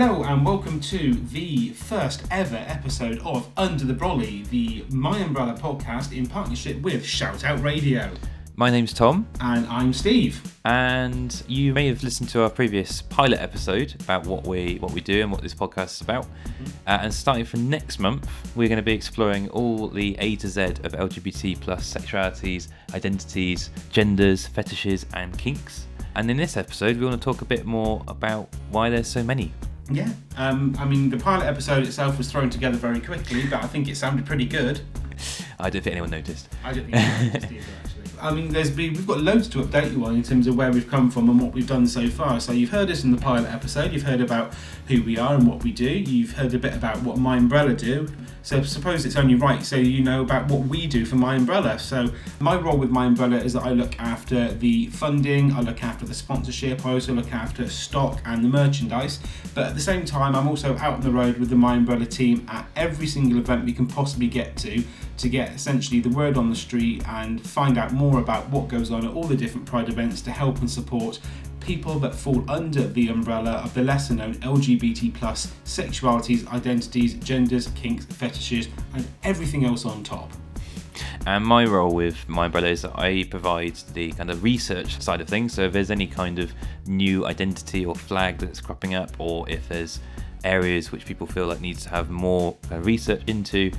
Hello and welcome to the first ever episode of Under the Brolly, the My Umbrella podcast in partnership with Shout Out Radio. My name's Thom, And I'm Steve. and you may have listened to our previous pilot episode about what we what we do and what this podcast is about. Uh, and starting from next month, we're going to be exploring all the A to Z of LGBT plus sexualities, identities, genders, fetishes, and kinks. And in this episode, we want to talk a bit more about why there's so many. Yeah, um, I mean, the pilot episode itself was thrown together very quickly, but I think it sounded pretty good. I don't think anyone noticed. I don't think it noticed either. I mean, there's been, we've got loads to update you on in terms of where we've come from and what we've done so far. So you've heard us in the pilot episode. You've heard about who we are and what we do. You've heard a bit about what My Umbrella do. So suppose it's only right so you know about what we do for My Umbrella. So my role with My Umbrella is that I look after the funding, I look after the sponsorship, I also look after stock and the merchandise. But at the same time, I'm also out on the road with the My Umbrella team at every single event we can possibly get to to get essentially the word on the street and find out more about what goes on at all the different Pride events to help and support people that fall under the umbrella of the lesser known LGBT plus sexualities, identities, genders, kinks, fetishes, and everything else on top. And my role with My Umbrella is that I provide the kind of research side of things. So if there's any kind of new identity or flag that's cropping up, or if there's areas which people feel like needs to have more research into,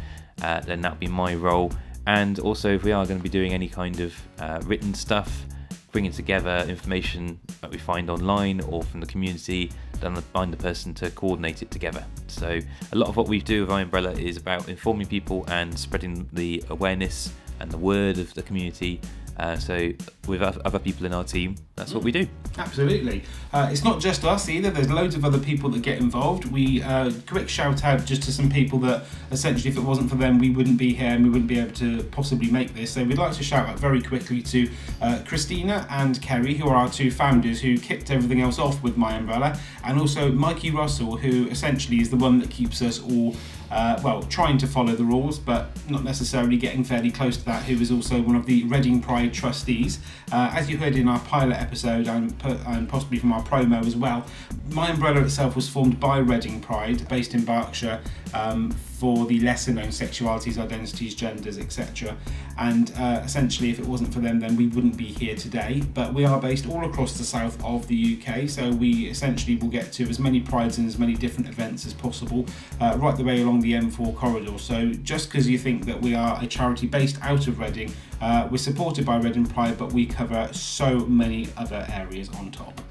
uh, then that'll be my role. And also, if we are going to be doing any kind of uh, written stuff, bringing together information that we find online or from the community, then find the person to coordinate it together. So a lot of what we do with My Umbrella is about informing people and spreading the awareness and the word of the community. Uh, so with other people in our team, that's what we do. Absolutely. Uh, it's not just us either. There's loads of other people that get involved. We uh, quick shout out just to some people that essentially, if it wasn't for them, we wouldn't be here and we wouldn't be able to possibly make this. So we'd like to shout out very quickly to uh, Christina and Kerry, who are our two founders who kicked everything else off with My Umbrella, and also Mikey Russell, who essentially is the one that keeps us all. Uh, well, trying to follow the rules, but not necessarily getting fairly close to that. Who is also one of the Reading Pride trustees. Uh, as you heard in our pilot episode and, and possibly from our promo as well, My Umbrella itself was formed by Reading Pride, based in Berkshire, um, for the lesser known sexualities, identities, genders, etc. And uh, essentially, if it wasn't for them, then we wouldn't be here today. But we are based all across the south of the UK, so we essentially will get to as many prides and as many different events as possible, uh, right the way along the M4 corridor. So just because you think that we are a charity based out of Reading, uh, we're supported by Reading Pride, but we cover so many other areas on top.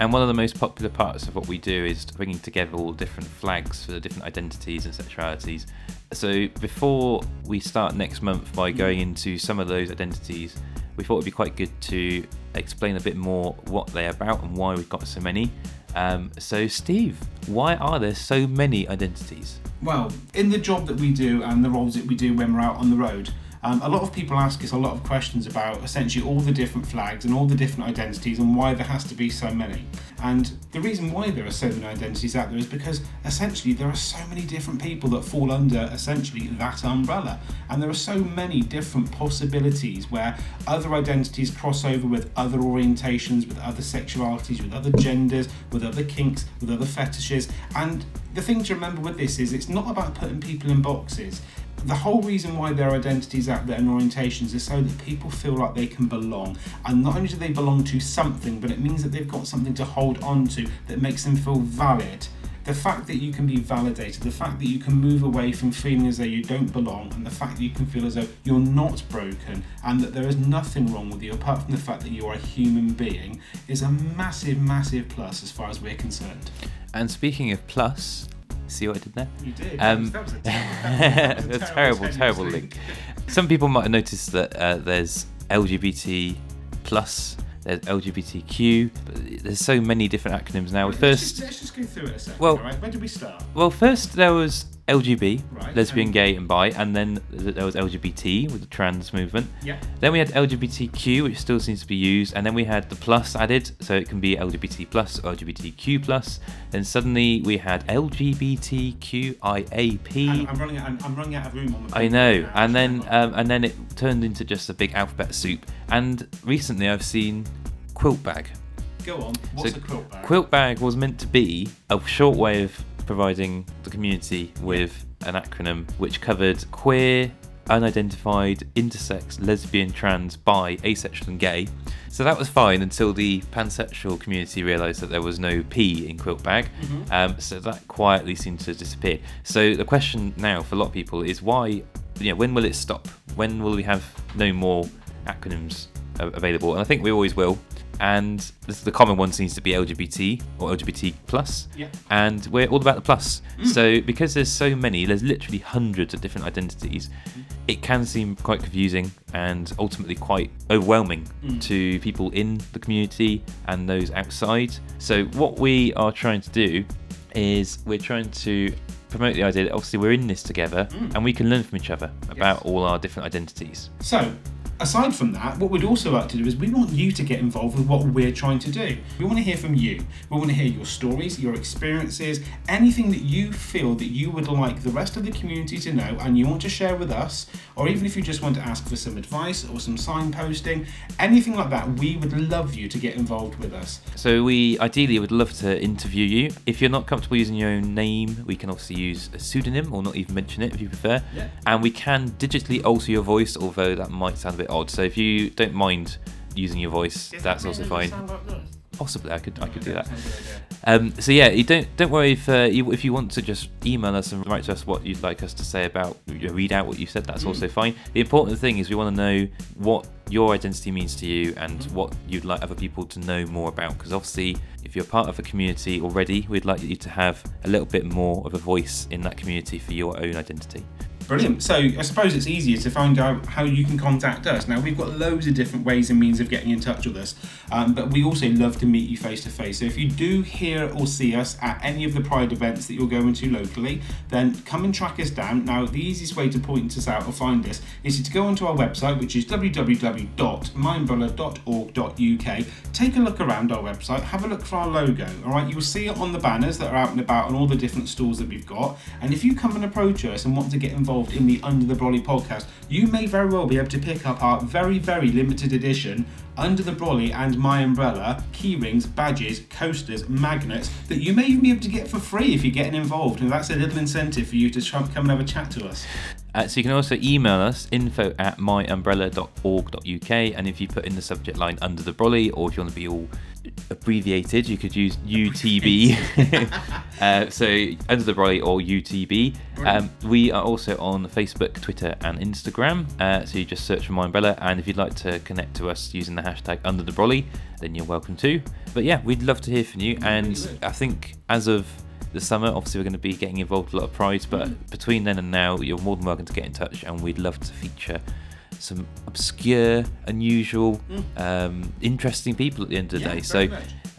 And one of the most popular parts of what we do is bringing together all different flags for the different identities and sexualities. So before we start next month by going into some of those identities, we thought it'd be quite good to explain a bit more what they're about and why we've got so many. Um, so, Steve, why are there so many identities? Well, in the job that we do and the roles that we do when we're out on the road, um, a lot of people ask us a lot of questions about essentially all the different flags and all the different identities and why there has to be so many. And the reason why there are so many identities out there is because essentially there are so many different people that fall under essentially that umbrella. And there are so many different possibilities where other identities cross over with other orientations, with other sexualities, with other genders, with other kinks, with other fetishes. And the thing to remember with this is it's not about putting people in boxes the whole reason why there are identities out there and orientations is so that people feel like they can belong. And not only do they belong to something, but it means that they've got something to hold on to that makes them feel valid. The fact that you can be validated, the fact that you can move away from feeling as though you don't belong, and the fact that you can feel as though you're not broken and that there is nothing wrong with you apart from the fact that you are a human being is a massive, massive plus as far as we're concerned. And speaking of plus, see what I did there? You did. Um, that was a terrible, that was a terrible, terrible link. Some people might have noticed that uh, there's LGBT plus, there's LGBTQ. But there's so many different acronyms now. Let's First, just, let's just go through it a second. Well- right? Where did we start? well, first there was LGB, Right, lesbian, and- gay, and bi, and then there was LGBT with the trans movement. Yeah. Then we had LGBTQ, which still seems to be used, and then we had the plus added, so it can be LGBT plus or LGBTQ plus. Then suddenly we had LGBTQIAP. I'm, I'm running. Out, I'm, I'm running out of room on the. I know, now, and then um, and then it turned into just a big alphabet soup. And recently, I've seen quilt bag. Go on. What's So, a quilt bag? Quilt bag was meant to be a short way of providing the community with an acronym which covered queer, unidentified, intersex, lesbian, trans, bi, asexual, and gay. So that was fine until the pansexual community realised that there was no P in quilt bag. Um, so that quietly seemed to disappear. So the question now for a lot of people is why, you know, when will it stop? When will we have no more acronyms available? And I think we always will. And this, the common one seems to be LGBT or LGBT plus Yeah. and we're all about the plus. Mm. So because there's so many, there's literally hundreds of different identities. Mm. It can seem quite confusing and ultimately quite overwhelming mm. to people in the community and those outside. So what we are trying to do is we're trying to promote the idea that obviously we're in this together and we can learn from each other about all our different identities. So, aside from that, what we'd also like to do is we want you to get involved with what we're trying to do. We want to hear from you. We want to hear your stories, your experiences, anything that you feel that you would like the rest of the community to know and you want to share with us, or even if you just want to ask for some advice or some signposting, anything like that, we would love you to get involved with us. So we ideally would love to interview you. If you're not comfortable using your own name, we can obviously use a pseudonym or not even mention it if you prefer. Yeah. And we can digitally alter your voice, although that might sound a bit odd. So if you don't mind using your voice, that's also fine. Possibly, I could I could do that. Um, so yeah, you don't don't worry if uh, you, if you want to just email us and write to us what you'd like us to say about read out what you said. That's also fine. The important thing is we want to know what your identity means to you and what you'd like other people to know more about. Because obviously, if you're part of a community already, we'd like you to have a little bit more of a voice in that community for your own identity. Brilliant. So I suppose it's easier to find out how you can contact us. Now we've got loads of different ways and means of getting in touch with us, um, but we also love to meet you face to face. So if you do hear or see us at any of the Pride events that you're going to locally, then come and track us down. Now the easiest way to point us out or find us is to go onto our website, which is www.myumbrella.org.uk. Take a look around our website, have a look for our logo. All right, you will see it on the banners that are out and about on all the different stores that we've got. And if you come and approach us and want to get involved in the Under the Brolly podcast, you may very well be able to pick up our very, very limited edition Under the Brolly and My Umbrella keyrings, badges, coasters, magnets that you may even be able to get for free if you're getting involved. And that's a little incentive for you to come and have a chat to us. Uh, so you can also email us info at myumbrella.org.uk and if you put in the subject line under the brolly or if you want to be all abbreviated you could use UTB uh, so under the brolly or UTB um, we are also on Facebook Twitter and Instagram. Uh, so you just search for my umbrella and if you'd like to connect to us using the hashtag under the brolly then you're welcome to. But yeah we'd love to hear from you and I think as of the summer. Obviously, we're going to be getting involved with a lot of prides, but Mm. between then and now, you're more than welcome to get in touch, and we'd love to feature some obscure, unusual, um, interesting people at the end of the Mm. Yeah, day. So,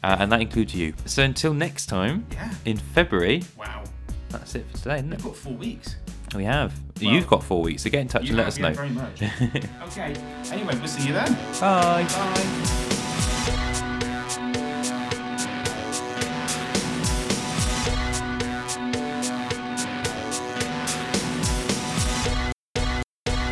uh, and that includes you. So until next time, Yeah. in February, Wow. that's it for today, isn't We've it? got four weeks. We have. Well, You've got four weeks, so get in touch and let us know. very much. okay. Anyway, we'll see you then. Bye. Bye.